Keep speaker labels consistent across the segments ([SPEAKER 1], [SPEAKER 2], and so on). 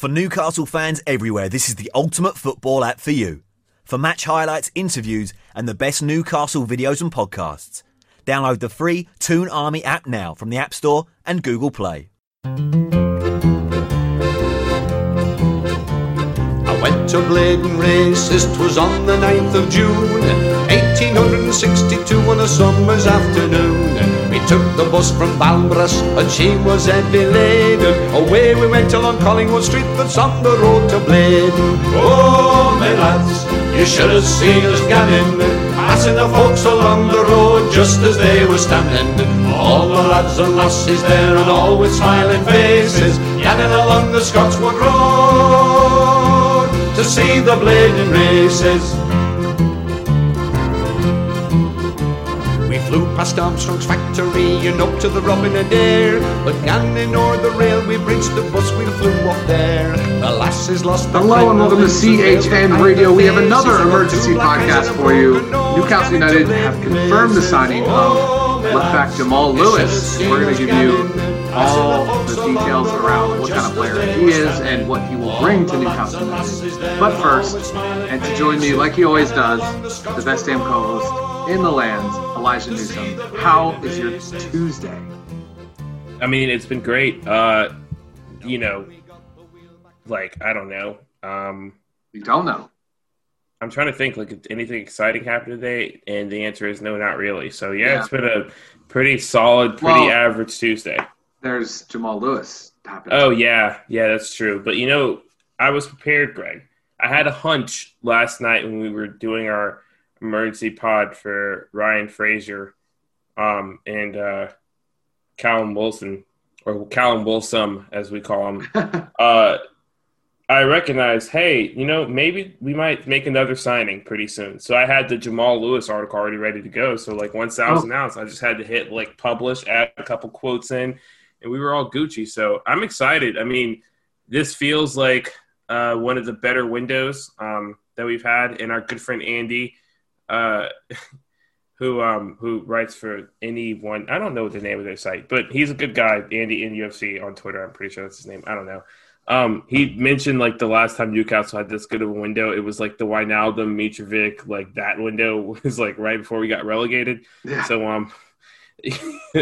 [SPEAKER 1] For Newcastle fans everywhere, this is the ultimate football app for you. For match highlights, interviews, and the best Newcastle videos and podcasts. Download the free Toon Army app now from the App Store and Google Play.
[SPEAKER 2] I went to Blaydon Races, 'twas on the 9th of June, 1862 on a summer's afternoon. Took the bus from Balmbra's, and she was heavy laden. Away we went along Collingwood Street, that's on the road to Blaydon. Oh, my lads, you should have seen us gammon, passing the folks along the road just as they were standing. All the lads and lassies there, and all with smiling faces, gammon along the Scotswood Road to see the Blaydon races. Flew past Armstrong's factory and up to the Robin Adair. But Gannon or the rail, we bridged the bus, we flew up there. The lasses lost
[SPEAKER 3] Hello and welcome to CHN Radio. We have another emergency podcast for you. Newcastle United have confirmed the signing of left back Jamal Lewis. We're going to give you all the details around what kind of player he is and what he will bring to Newcastle United. But first, and to join me like he always does, the best damn co-host in the land, Elijah Newsom. How is your Tuesday?
[SPEAKER 4] I mean, it's been great. Uh, you know, like I don't know. Um,
[SPEAKER 3] You don't know.
[SPEAKER 4] I'm trying to think like if anything exciting happened today, and the answer is no, not really. So yeah,
[SPEAKER 3] Yeah.
[SPEAKER 4] it's been a pretty solid, pretty
[SPEAKER 3] Well-
[SPEAKER 4] average Tuesday.
[SPEAKER 3] There's Jamal Lewis happening.
[SPEAKER 4] Oh yeah, yeah, that's true. But you know, I was prepared, Greg. I had a hunch last night when we were doing our emergency pod for Ryan Fraser, um, and uh, Callum Wilson, or Callum Wilson as we call him. uh, I recognize, hey, you know, maybe we might make another signing pretty soon. So I had the Jamal Lewis article already ready to go. So like once that was
[SPEAKER 3] Oh.
[SPEAKER 4] announced, I just had to hit like publish, add a couple quotes in, and we were all Gucci. So I'm excited. I mean, this feels like uh, one of the better windows um, that we've had. And our good friend Andy, uh, who um, who writes for anyone, I don't know the name of their site, but he's a good guy. Andy in UFC on Twitter. I'm pretty sure that's his name. I don't know. Um, he mentioned like the last time Newcastle had this good of a window, it was like the Wijnaldum, Mitrovic, like that window was like right before we got relegated.
[SPEAKER 3] Yeah.
[SPEAKER 4] So um,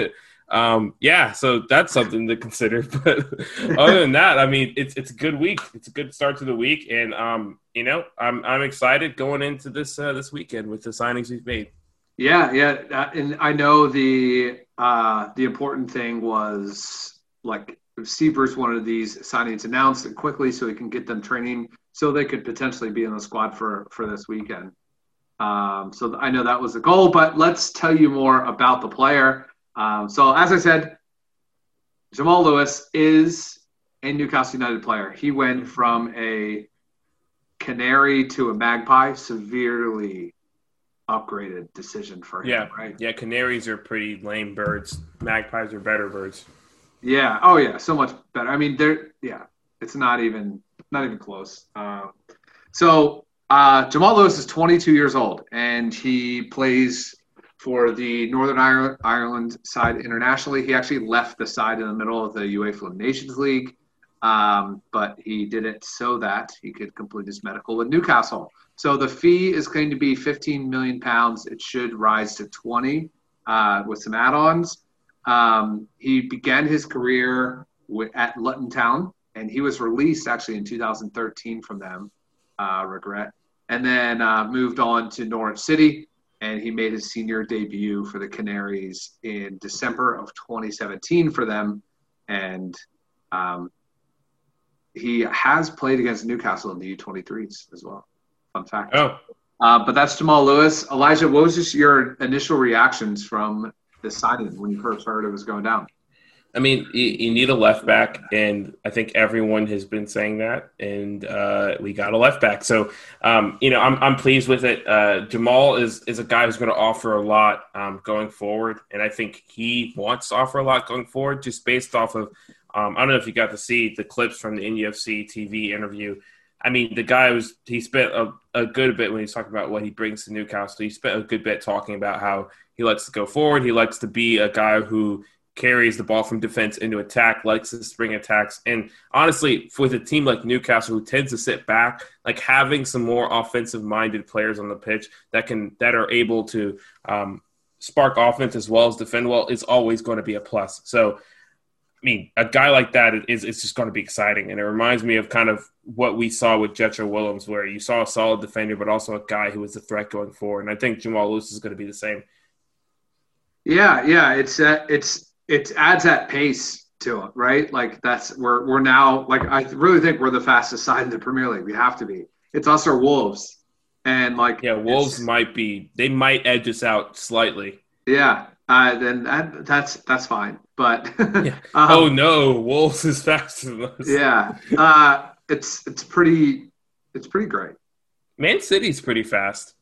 [SPEAKER 4] um, yeah, so that's something to consider. But other than that, I mean, it's it's a good week. It's a good start to the week, and um, you know, I'm I'm excited going into this uh, this weekend with the signings we've made.
[SPEAKER 3] Yeah, yeah, uh, and I know the uh, the important thing was like Steve Bruce wanted these signings announced quickly so he can get them training so they could potentially be in the squad for for this weekend. Um, so I know that was the goal, but let's tell you more about the player. Um, so as I said, Jamal Lewis is a Newcastle United player. He went from a canary to a magpie, severely upgraded decision for him.
[SPEAKER 4] Yeah,
[SPEAKER 3] right.
[SPEAKER 4] Yeah, canaries are pretty lame birds. Magpies are better birds.
[SPEAKER 3] Yeah. Oh, yeah. So much better. I mean, they're yeah. It's not even not even close. Um, so uh, Jamal Lewis is 22 years old, and he plays for the Northern Ire- Ireland side internationally. He actually left the side in the middle of the UEFA Nations League, um, but he did it so that he could complete his medical with Newcastle. So the fee is going to be 15 million pounds. It should rise to 20 uh, with some add-ons. Um, he began his career at Luton Town, and he was released actually in 2013 from them. Uh, regret, and then uh, moved on to Norwich City, and he made his senior debut for the Canaries in December of 2017 for them, and um, he has played against Newcastle in the U23s as well. Fun fact.
[SPEAKER 4] Oh,
[SPEAKER 3] Uh, but that's Jamal Lewis. Elijah, what was just your initial reactions from the signing when you first heard it was going down?
[SPEAKER 4] I mean, you, you need a left back, and I think everyone has been saying that, and uh, we got a left back. So, um, you know, I'm, I'm pleased with it. Uh, Jamal is is a guy who's going to offer a lot um, going forward, and I think he wants to offer a lot going forward, just based off of. Um, I don't know if you got to see the clips from the NUFC TV interview. I mean, the guy was he spent a, a good bit when he's talking about what he brings to Newcastle. He spent a good bit talking about how he likes to go forward. He likes to be a guy who carries the ball from defense into attack, likes to spring attacks. And honestly, with a team like Newcastle who tends to sit back, like having some more offensive minded players on the pitch that can that are able to um, spark offense as well as defend well is always going to be a plus. So I mean, a guy like that is it's just going to be exciting, and it reminds me of kind of what we saw with Jetro Willems, where you saw a solid defender, but also a guy who was a threat going forward. And I think Jamal Lewis is going to be the same.
[SPEAKER 3] Yeah, yeah, it's uh, it's it adds that pace to it, right? Like that's we're we're now like I really think we're the fastest side in the Premier League. We have to be. It's us or Wolves, and like
[SPEAKER 4] yeah, Wolves might be they might edge us out slightly.
[SPEAKER 3] Yeah, uh, then that, that's that's fine. But
[SPEAKER 4] yeah. um, oh no, Wolves is faster than us.
[SPEAKER 3] Yeah, uh, it's it's pretty it's pretty great.
[SPEAKER 4] Man City's pretty fast.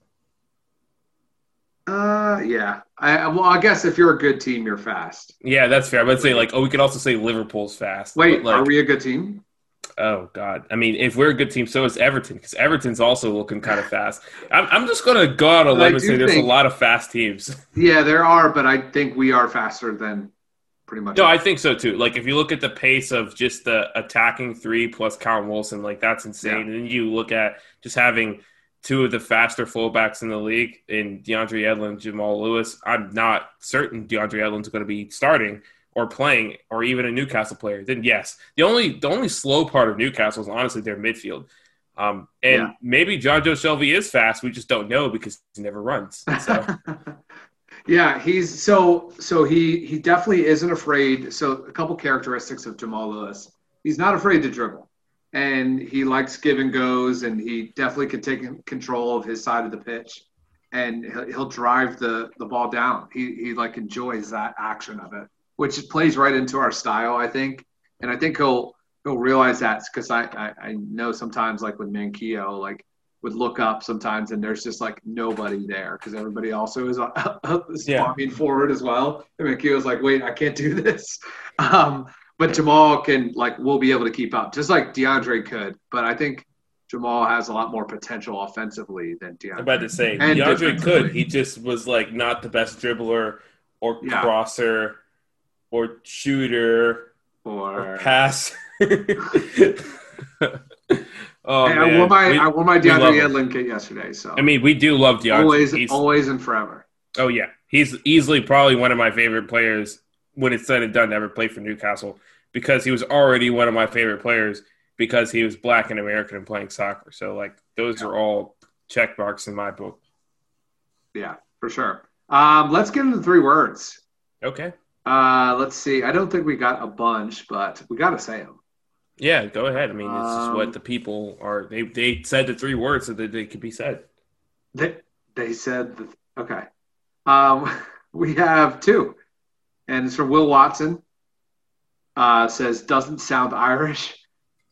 [SPEAKER 3] Uh, yeah. I well, I guess if you're a good team, you're fast.
[SPEAKER 4] Yeah, that's fair. I would say like, oh, we could also say Liverpool's fast.
[SPEAKER 3] Wait,
[SPEAKER 4] like,
[SPEAKER 3] are we a good team?
[SPEAKER 4] Oh God! I mean, if we're a good team, so is Everton because Everton's also looking kind of fast. I'm, I'm just gonna go out on a limb and say there's think, a lot of fast teams.
[SPEAKER 3] Yeah, there are, but I think we are faster than pretty much.
[SPEAKER 4] No, I think so too. Like if you look at the pace of just the attacking three plus Callum Wilson, like that's insane. Yeah. And then you look at just having two of the faster fullbacks in the league in DeAndre Yedlin, Jamal Lewis. I'm not certain DeAndre Yedlin's going to be starting or playing or even a Newcastle player. Then yes, the only the only slow part of Newcastle is honestly their midfield. Um, and yeah. maybe Joe Shelvey is fast. We just don't know because he never runs. So.
[SPEAKER 3] yeah, he's so so he he definitely isn't afraid. So a couple characteristics of Jamal Lewis. He's not afraid to dribble and he likes give and goes, and he definitely can take control of his side of the pitch, and he'll, he'll drive the the ball down. He he like enjoys that action of it, which plays right into our style, I think, and I think he'll he'll realize that because I, I I know sometimes like with Manquillo, like would look up sometimes and there's just like nobody there because everybody also is uh, yeah. forward as well. And Manquillo's like, wait, I can't do this. Um, but Jamal can like will be able to keep up, just like DeAndre could. But I think Jamal has a lot more potential offensively than DeAndre. I'm
[SPEAKER 4] about to say and DeAndre could. He just was like not the best dribbler or yeah. crosser or shooter or, or pass. oh,
[SPEAKER 3] hey, I wore my we, I wore my DeAndre Yedlin kit yesterday. So
[SPEAKER 4] I mean, we do love DeAndre.
[SPEAKER 3] Always, he's, always, and forever.
[SPEAKER 4] Oh yeah, he's easily probably one of my favorite players when it's said and done, never played for Newcastle because he was already one of my favorite players because he was black and American and playing soccer. So like those yeah. are all check marks in my book.
[SPEAKER 3] Yeah, for sure. Um, let's get into three words.
[SPEAKER 4] Okay.
[SPEAKER 3] Uh, let's see. I don't think we got a bunch, but we got to say them.
[SPEAKER 4] Yeah, go ahead. I mean, this um, is what the people are. They they said the three words so that they could be said.
[SPEAKER 3] They they said the, okay. Um, we have two and it's from Will Watson. Uh, says doesn't sound Irish,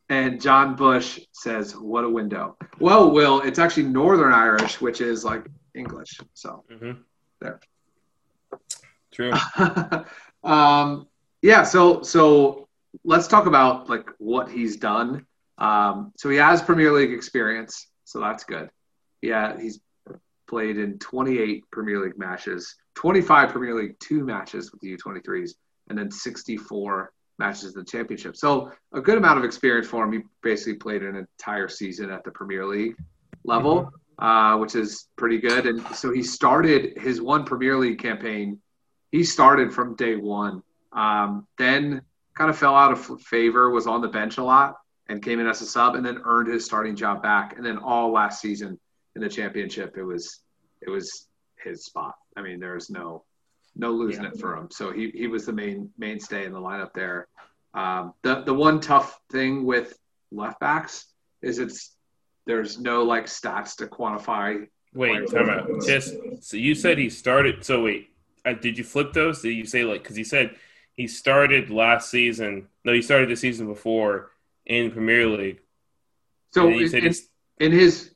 [SPEAKER 3] and John Bush says what a window. Well, Will, it's actually Northern Irish, which is like English. So mm-hmm. there.
[SPEAKER 4] True.
[SPEAKER 3] um, yeah. So so let's talk about like what he's done. Um, so he has Premier League experience, so that's good. Yeah, he's played in 28 Premier League matches, 25 Premier League two matches with the U23s, and then 64 matches in the championship. So a good amount of experience for him. He basically played an entire season at the Premier League level, mm-hmm. uh, which is pretty good. And so he started his one Premier League campaign. He started from day one. Um, then kind of fell out of favor, was on the bench a lot, and came in as a sub, and then earned his starting job back. And then all last season in the championship, it was it was his spot. I mean, there's no no losing yeah. it for him. So he he was the main mainstay in the lineup there. Um, the the one tough thing with left backs is it's there's no like stats to quantify.
[SPEAKER 4] Wait, time out. Just so you said he started. So wait, uh, did you flip those? Did you say like because he said he started last season? No, he started the season before in Premier League.
[SPEAKER 3] So in, in his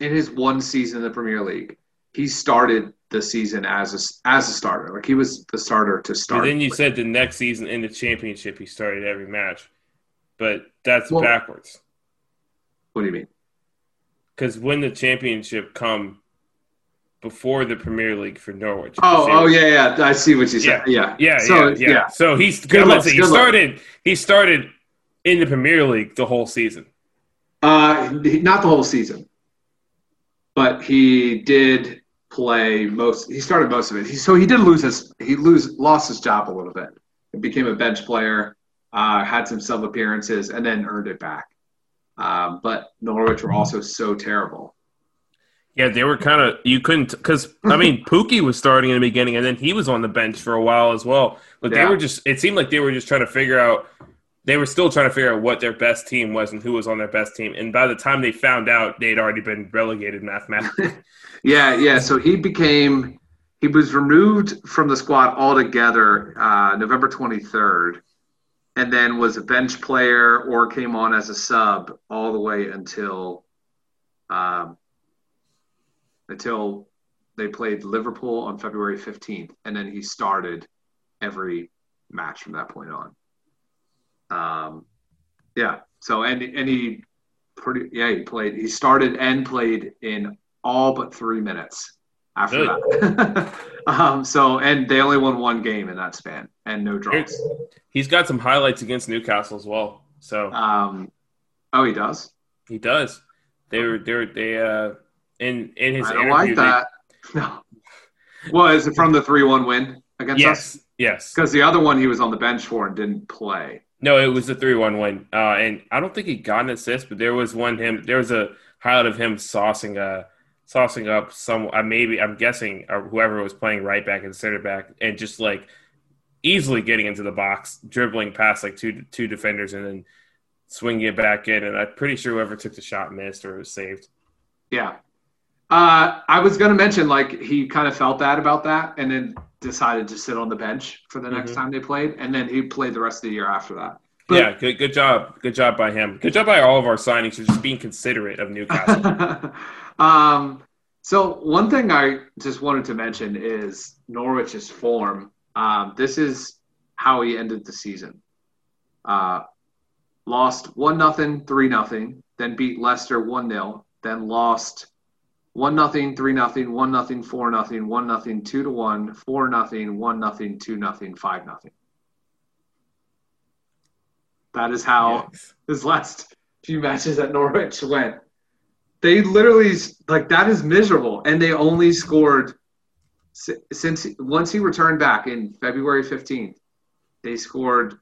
[SPEAKER 3] in his one season in the Premier League, he started the season as a, as a starter. Like he was the starter to start.
[SPEAKER 4] But then you said the next season in the championship he started every match, but that's well, backwards.
[SPEAKER 3] What do you mean?
[SPEAKER 4] Because when the championship come before the Premier League for Norwich.
[SPEAKER 3] Oh, oh yeah, yeah. I see what you said. Yeah,
[SPEAKER 4] yeah, yeah.
[SPEAKER 3] So,
[SPEAKER 4] yeah, yeah. So he's good.
[SPEAKER 3] looks,
[SPEAKER 4] he
[SPEAKER 3] good
[SPEAKER 4] started. He started in the Premier League the whole season.
[SPEAKER 3] Uh, not the whole season, but he did play most. He started most of it. He, so he did lose his. He lose lost his job a little bit. He became a bench player. Uh, had some sub appearances and then earned it back. Um, but Norwich were also so terrible.
[SPEAKER 4] Yeah, they were kind of you couldn't because I mean Pukki was starting in the beginning and then he was on the bench for a while as well. But they were just it seemed like they were just trying to figure out they were still trying to figure out what their best team was and who was on their best team. And by the time they found out, they'd already been relegated mathematically.
[SPEAKER 3] Yeah, yeah. So he became he was removed from the squad altogether uh, November 23rd, and then was a bench player or came on as a sub all the way until um, until they played Liverpool on February 15th, and then he started every match from that point on. Um, yeah. So and and he pretty yeah he played he started and played in all but three minutes after that. um, so and they only won one game in that span and no draws.
[SPEAKER 4] He's got some highlights against Newcastle as well. So
[SPEAKER 3] Um, oh, he does.
[SPEAKER 4] he does. They were they were they uh in in his
[SPEAKER 3] I don't
[SPEAKER 4] interview,
[SPEAKER 3] like that. No. Well, is it from the three-one win
[SPEAKER 4] they-
[SPEAKER 3] against us?
[SPEAKER 4] yes, yes.
[SPEAKER 3] Because the other one he was on the bench for and didn't play.
[SPEAKER 4] No, it was a three-one win, uh, and I don't think he got an assist, but there was one him. There was a highlight of him saucing uh saucing up some. Uh, maybe I'm guessing uh, whoever was playing right back and center back, and just like easily getting into the box, dribbling past like two two defenders, and then swinging it back in. And I'm pretty sure whoever took the shot missed or was saved.
[SPEAKER 3] Yeah. Uh, I was going to mention like he kind of felt that about that, and then decided to sit on the bench for the next
[SPEAKER 4] Mhm.
[SPEAKER 3] time they played, and then he played the rest of the year after that. But-
[SPEAKER 4] yeah, good good job, good job by him. Good job by all of our signings for just being considerate of Newcastle.
[SPEAKER 3] um, so one thing I just wanted to mention is Norwich's form. Um, this is how he ended the season. Uh, lost one nothing, three nothing, then beat Leicester one 0 then lost one nothing, three nothing, one nothing, four nothing, one nothing, two to one, four nothing, one nothing, two nothing, five nothing. That is how
[SPEAKER 4] Yes.
[SPEAKER 3] his last few matches at Norwich went. They literally like that is miserable, and they only scored since once he returned back in February fifteenth. They scored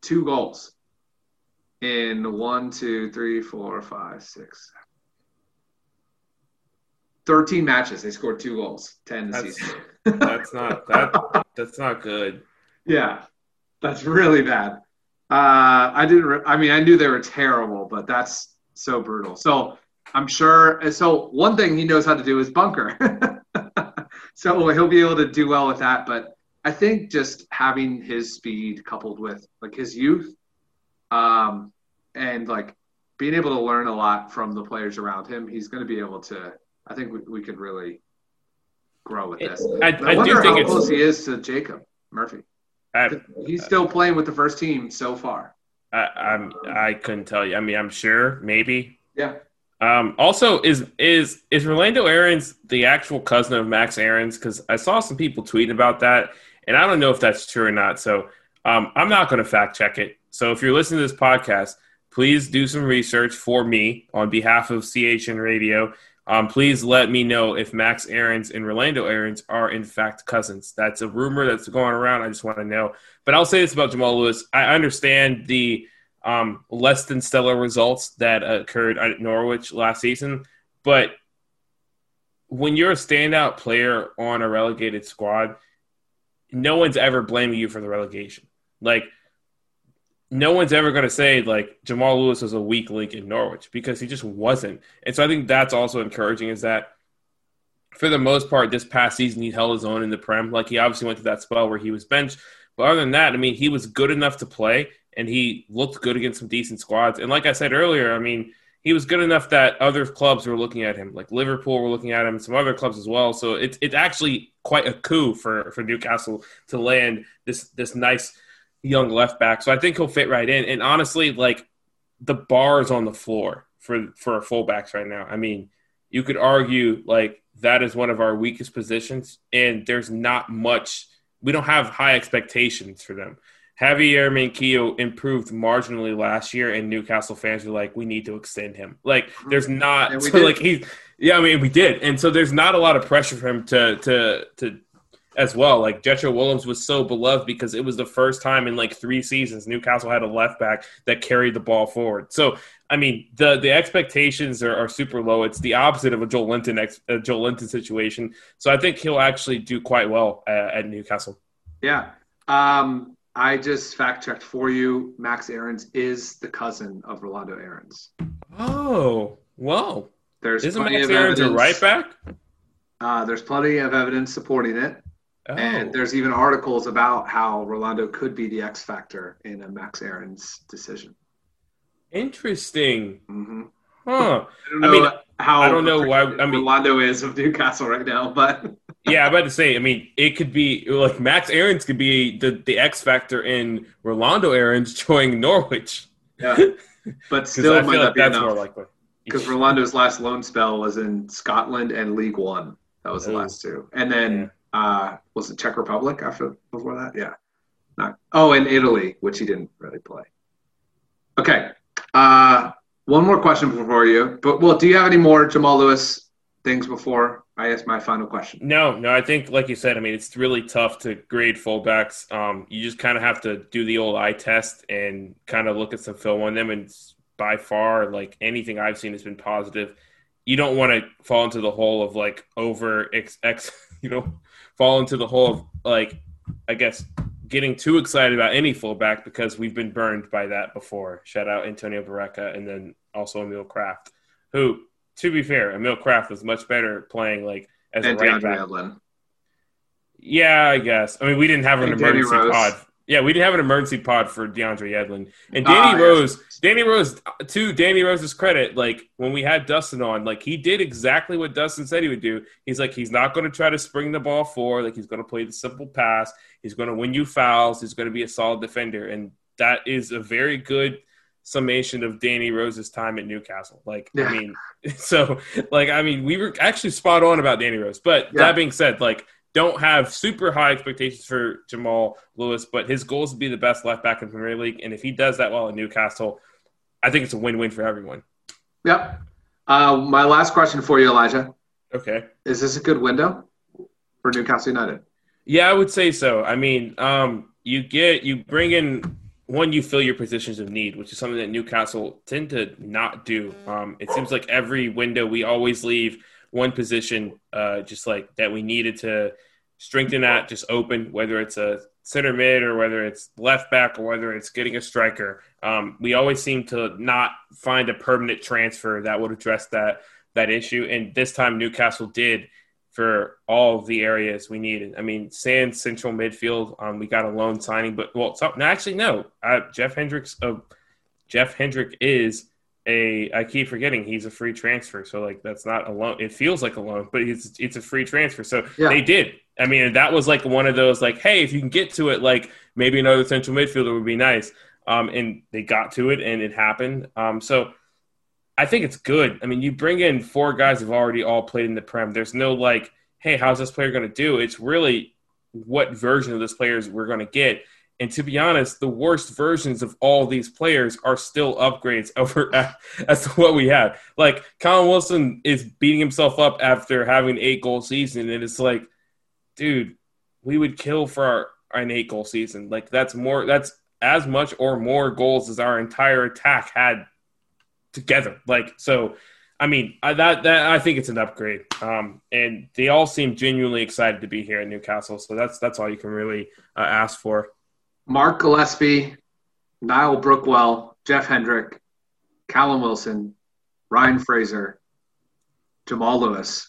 [SPEAKER 3] two goals in one, two, three, four, five, six, seven. 13 matches. They scored two goals, 10 this
[SPEAKER 4] That's-
[SPEAKER 3] season.
[SPEAKER 4] That's not that. That's not good.
[SPEAKER 3] Yeah, that's really bad. Uh, I didn't. Re- I mean, I knew they were terrible, but that's so brutal. So I'm sure. So one thing he knows how to do is bunker. so he'll be able to do well with that. But I think just having his speed coupled with like his youth, um, and like being able to learn a lot from the players around him, he's going to be able to. I think we, we could really grow with this.
[SPEAKER 4] I- I do
[SPEAKER 3] wonder
[SPEAKER 4] think
[SPEAKER 3] how
[SPEAKER 4] it's-
[SPEAKER 3] close he is to Jacob Murphy.
[SPEAKER 4] I,
[SPEAKER 3] He's still playing with the first team so far.
[SPEAKER 4] I, I'm. I couldn't tell you. I mean, I'm sure, maybe.
[SPEAKER 3] Yeah.
[SPEAKER 4] Um, also, is is is Rolando Aarons the actual cousin of Max Aarons? Because I saw some people tweeting about that, and I don't know if that's true or not. So um, I'm not going to fact check it. So if you're listening to this podcast, please do some research for me on behalf of CHN Radio. Um, please let me know if Max Aarons and Rolando Aarons are in fact cousins. That's a rumor that's going around. I just want to know. But I'll say this about Jamal Lewis. I understand the um, less than stellar results that occurred at Norwich last season. But when you're a standout player on a relegated squad, no one's ever blaming you for the relegation. Like, no one's ever going to say, like, Jamal Lewis was a weak link in Norwich because he just wasn't. And so I think that's also encouraging is that for the most part, this past season, he held his own in the Prem. Like, he obviously went to that spell where he was benched. But other than that, I mean, he was good enough to play and he looked good against some decent squads. And like I said earlier, I mean, he was good enough that other clubs were looking at him, like Liverpool were looking at him, some other clubs as well. So it's it's actually quite a coup for for Newcastle to land this this nice young left back. So I think he'll fit right in. And honestly, like the bar is on the floor for for fullbacks right now. I mean, you could argue like that is one of our weakest positions, and there's not much. We don't have high expectations for them. Javier Manquillo improved marginally last year, and Newcastle fans were like, "We need to extend him." Like, there's mm-hmm. not
[SPEAKER 3] And we
[SPEAKER 4] so, like he, yeah. I mean, we did, and so there's not a lot of pressure for him to to to as well. Like Jetro Willems was so beloved because it was the first time in like three seasons Newcastle had a left back that carried the ball forward. So I mean, the the expectations are, are super low. It's the opposite of a Joelinton ex, a Joelinton situation. So I think he'll actually do quite well uh, at Newcastle.
[SPEAKER 3] Yeah. Um, I just fact checked for you. Max Aarons is the cousin of Rolando Aarons.
[SPEAKER 4] Oh, well,
[SPEAKER 3] There's
[SPEAKER 4] isn't Max
[SPEAKER 3] of
[SPEAKER 4] Aaron's a right back?
[SPEAKER 3] Uh, there's plenty of evidence supporting it,
[SPEAKER 4] Oh.
[SPEAKER 3] and there's even articles about how Rolando could be the X factor in a Max Aaron's decision.
[SPEAKER 4] interesting,
[SPEAKER 3] hmm
[SPEAKER 4] huh?
[SPEAKER 3] I don't
[SPEAKER 4] I mean,
[SPEAKER 3] how
[SPEAKER 4] I don't know why- I mean-
[SPEAKER 3] Rolando is of Newcastle right now, but
[SPEAKER 4] Yeah, I'm about to say. I mean, it could be like Max Aarons could be the the X factor in Rolando Aaron's joining Norwich.
[SPEAKER 3] yeah, but still
[SPEAKER 4] I
[SPEAKER 3] might
[SPEAKER 4] feel
[SPEAKER 3] not
[SPEAKER 4] like
[SPEAKER 3] be
[SPEAKER 4] that's
[SPEAKER 3] enough.
[SPEAKER 4] more likely.
[SPEAKER 3] because Rolando's last loan spell was in Scotland and League One. That was the
[SPEAKER 4] Oh.
[SPEAKER 3] last two, and then uh, was it Czech Republic after before that? Yeah, not oh, in Italy, which he didn't really play. Okay, uh, one more question before you. But well, do you have any more Jamal Lewis things before I ask my final question?
[SPEAKER 4] No, no, I think like you said, I mean, it's really tough to grade fullbacks. Um, you just kind of have to do the old eye test and kind of look at some film on them. And by far, like anything I've seen has been positive. You don't want to fall into the hole of like over ex, ex you know, fall into the hole of like, I guess, getting too excited about any fullback because we've been burned by that before. Shout out Antonio Barreca and then also Emil Krafth, who, to be fair, Emil Krafth was much better playing like as
[SPEAKER 3] And
[SPEAKER 4] a right back.
[SPEAKER 3] Yedlin.
[SPEAKER 4] Yeah, I guess. I mean, we didn't have an
[SPEAKER 3] And
[SPEAKER 4] emergency pod. Yeah, we didn't have an emergency pod for DeAndre Yedlin. And
[SPEAKER 3] Ah,
[SPEAKER 4] Danny
[SPEAKER 3] yes.
[SPEAKER 4] Rose, Danny Rose, to Danny Rose's credit, like when we had Dustin on, like he did exactly what Dustin said he would do. He's like, he's not going to try to spring the ball forward. Like he's going to play the simple pass. He's going to win you fouls. He's going to be a solid defender. And that is a very good summation of Danny Rose's time at Newcastle. Like,
[SPEAKER 3] Yeah.
[SPEAKER 4] I mean, so like, I mean, we were actually spot on about Danny Rose. But
[SPEAKER 3] Yeah.
[SPEAKER 4] that being said, like, don't have super high expectations for Jamal Lewis, but his goal is to be the best left back in the Premier League. And if he does that well in Newcastle, I think it's a win win for everyone.
[SPEAKER 3] Yep. Uh, my last question for you, Elijah:
[SPEAKER 4] Okay.
[SPEAKER 3] Is this a good window for Newcastle United?
[SPEAKER 4] Yeah, I would say so. I mean, um, you get you bring in one, you fill your positions of need, which is something that Newcastle tend to not do. Um, it seems like every window we always leave one position, uh, just like that we needed to strengthen that, just open, whether it's a center mid or whether it's left back or whether it's getting a striker. Um, we always seem to not find a permanent transfer that would address that that issue, and this time Newcastle did for all the areas we needed. I mean, Sands central midfield, um, we got a loan signing, but well, so, no, actually no. Uh, Jeff Hendricks, uh, Jeff Hendrick is a. I keep forgetting he's a free transfer, so like that's not a loan. It feels like a loan, but it's it's a free transfer. So
[SPEAKER 3] Yeah.
[SPEAKER 4] they did. I mean, that was like one of those like, hey, if you can get to it, like maybe another central midfielder would be nice. Um, and they got to it, and it happened. Um, so. I think it's good. I mean, you bring in four guys who've already all played in the Prem. There's no like, hey, how's this player going to do? It's really what version of this players we're going to get. And to be honest, the worst versions of all these players are still upgrades over as to what we had. Like Callum Wilson is beating himself up after having an eight goal season, and it's like, dude, we would kill for our, an eight goal season. Like that's more. That's as much or more goals as our entire attack had together. Like so, I mean I, that that I think it's an upgrade. Um, and they all seem genuinely excited to be here in Newcastle. So that's that's all you can really uh, ask for.
[SPEAKER 3] Mark Gillespie, Niall Brookwell, Jeff Hendrick, Callum Wilson, Ryan Fraser, Jamal Lewis.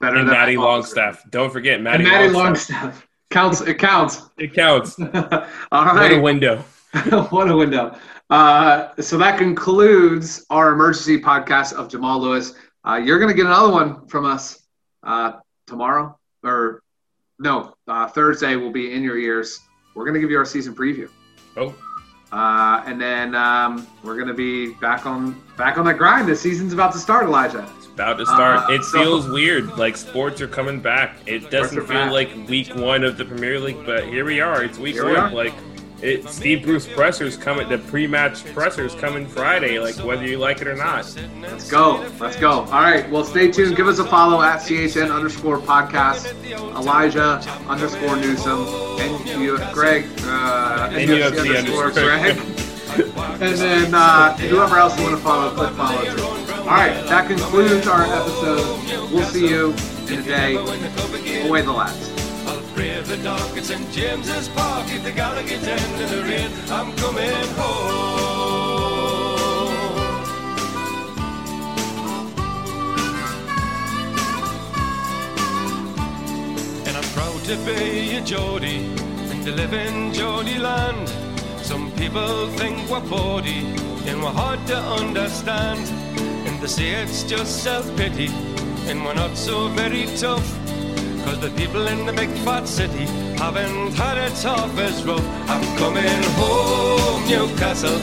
[SPEAKER 3] Better
[SPEAKER 4] And
[SPEAKER 3] than I
[SPEAKER 4] Matty
[SPEAKER 3] thought was gonna
[SPEAKER 4] Longstaff. Don't forget
[SPEAKER 3] And Matty
[SPEAKER 4] Longstaff.
[SPEAKER 3] Longstaff. Counts. It counts.
[SPEAKER 4] It counts.
[SPEAKER 3] All
[SPEAKER 4] What a window.
[SPEAKER 3] what a window. Uh, so that concludes our emergency podcast of Jamal Lewis. Uh, you're going to get another one from us uh, tomorrow, or no, uh, Thursday will be in your ears. We're going to give you our season preview,
[SPEAKER 4] Oh,
[SPEAKER 3] uh, and then um, we're going to be back on back on that grind. The season's about to start, Elijah.
[SPEAKER 4] It's about to start.
[SPEAKER 3] Uh,
[SPEAKER 4] it
[SPEAKER 3] so-
[SPEAKER 4] feels weird. Like sports are coming back. It doesn't feel
[SPEAKER 3] back.
[SPEAKER 4] like week one of the Premier League, but here we are. It's week
[SPEAKER 3] Here
[SPEAKER 4] one. Like it, Steve Bruce pressers coming. The pre-match pressers coming Friday. Like whether you like it or not.
[SPEAKER 3] Let's go. Let's go. All right. Well, stay tuned. Give us a follow at CHN underscore podcast, Elijah underscore Newsom, and you, Greg, uh,
[SPEAKER 4] And UFC underscore
[SPEAKER 3] Greg. and then uh, whoever else you want to follow, click follow too. All right. That concludes our episode. We'll see you in a day. Away the lads.
[SPEAKER 5] The dark, it's St. James's Park. If the Gallowgate end in the rain, I'm coming home. And I'm proud to be a Geordie and to live in Geordie land. Some people think we're bawdy and we're hard to understand. And they say it's just self-pity and we're not so very tough. Cause the people in the big fat city haven't had it half as rough. I'm coming home, Newcastle.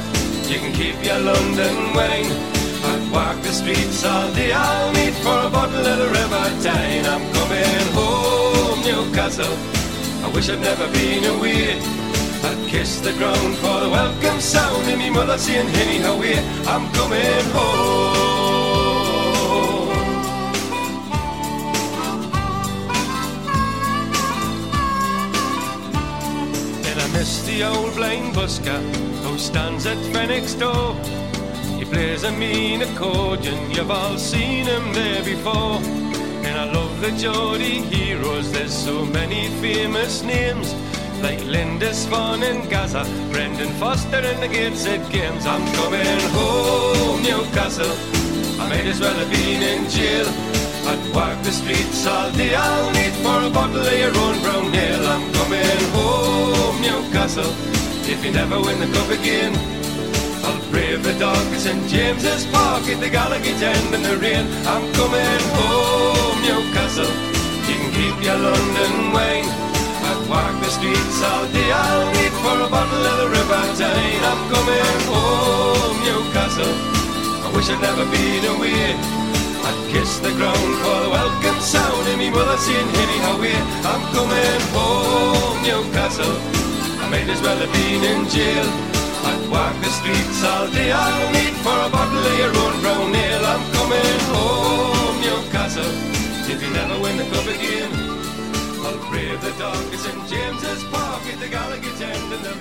[SPEAKER 5] You can keep your London wine. I'd walk the streets all day. I'll meet for a bottle of the River Tyne. I'm coming home, Newcastle. I wish I'd never been away. I'd kiss the ground for the welcome sound and me mother saying, Henny, how we? I'm coming home. And the old blind busker who stands at Fenwick's door. He plays a mean accordion, you've all seen him there before. And I love the Geordie heroes, there's so many famous names. Like Lindisfarne and Gazza, Brendan Foster and the Gateshead Games. I'm coming home, Newcastle. I might as well have been in jail. I'd walk the streets all day. I'll need for a bottle of your own brown ale. I'm coming home, Newcastle. If you never win the cup again, I'll brave the dark at St. James's Park at the Gallowgate end in the rain. I'm coming home, Newcastle. You can keep your London wine. I'd walk the streets all day. I'll need for a bottle of the River Tyne. I'm coming home, Newcastle. I wish I'd never been away. I'd kiss the ground for the welcome sound and me mother saying, Henny, how are? I'm coming home, Newcastle. I might as well have been in jail. I'd walk the streets all day. I'll need for a bottle of your own brown ale. I'm coming home, Newcastle. If you never win the cup again, I'll brave the dark at St. James's Park at the Gallowgate end in the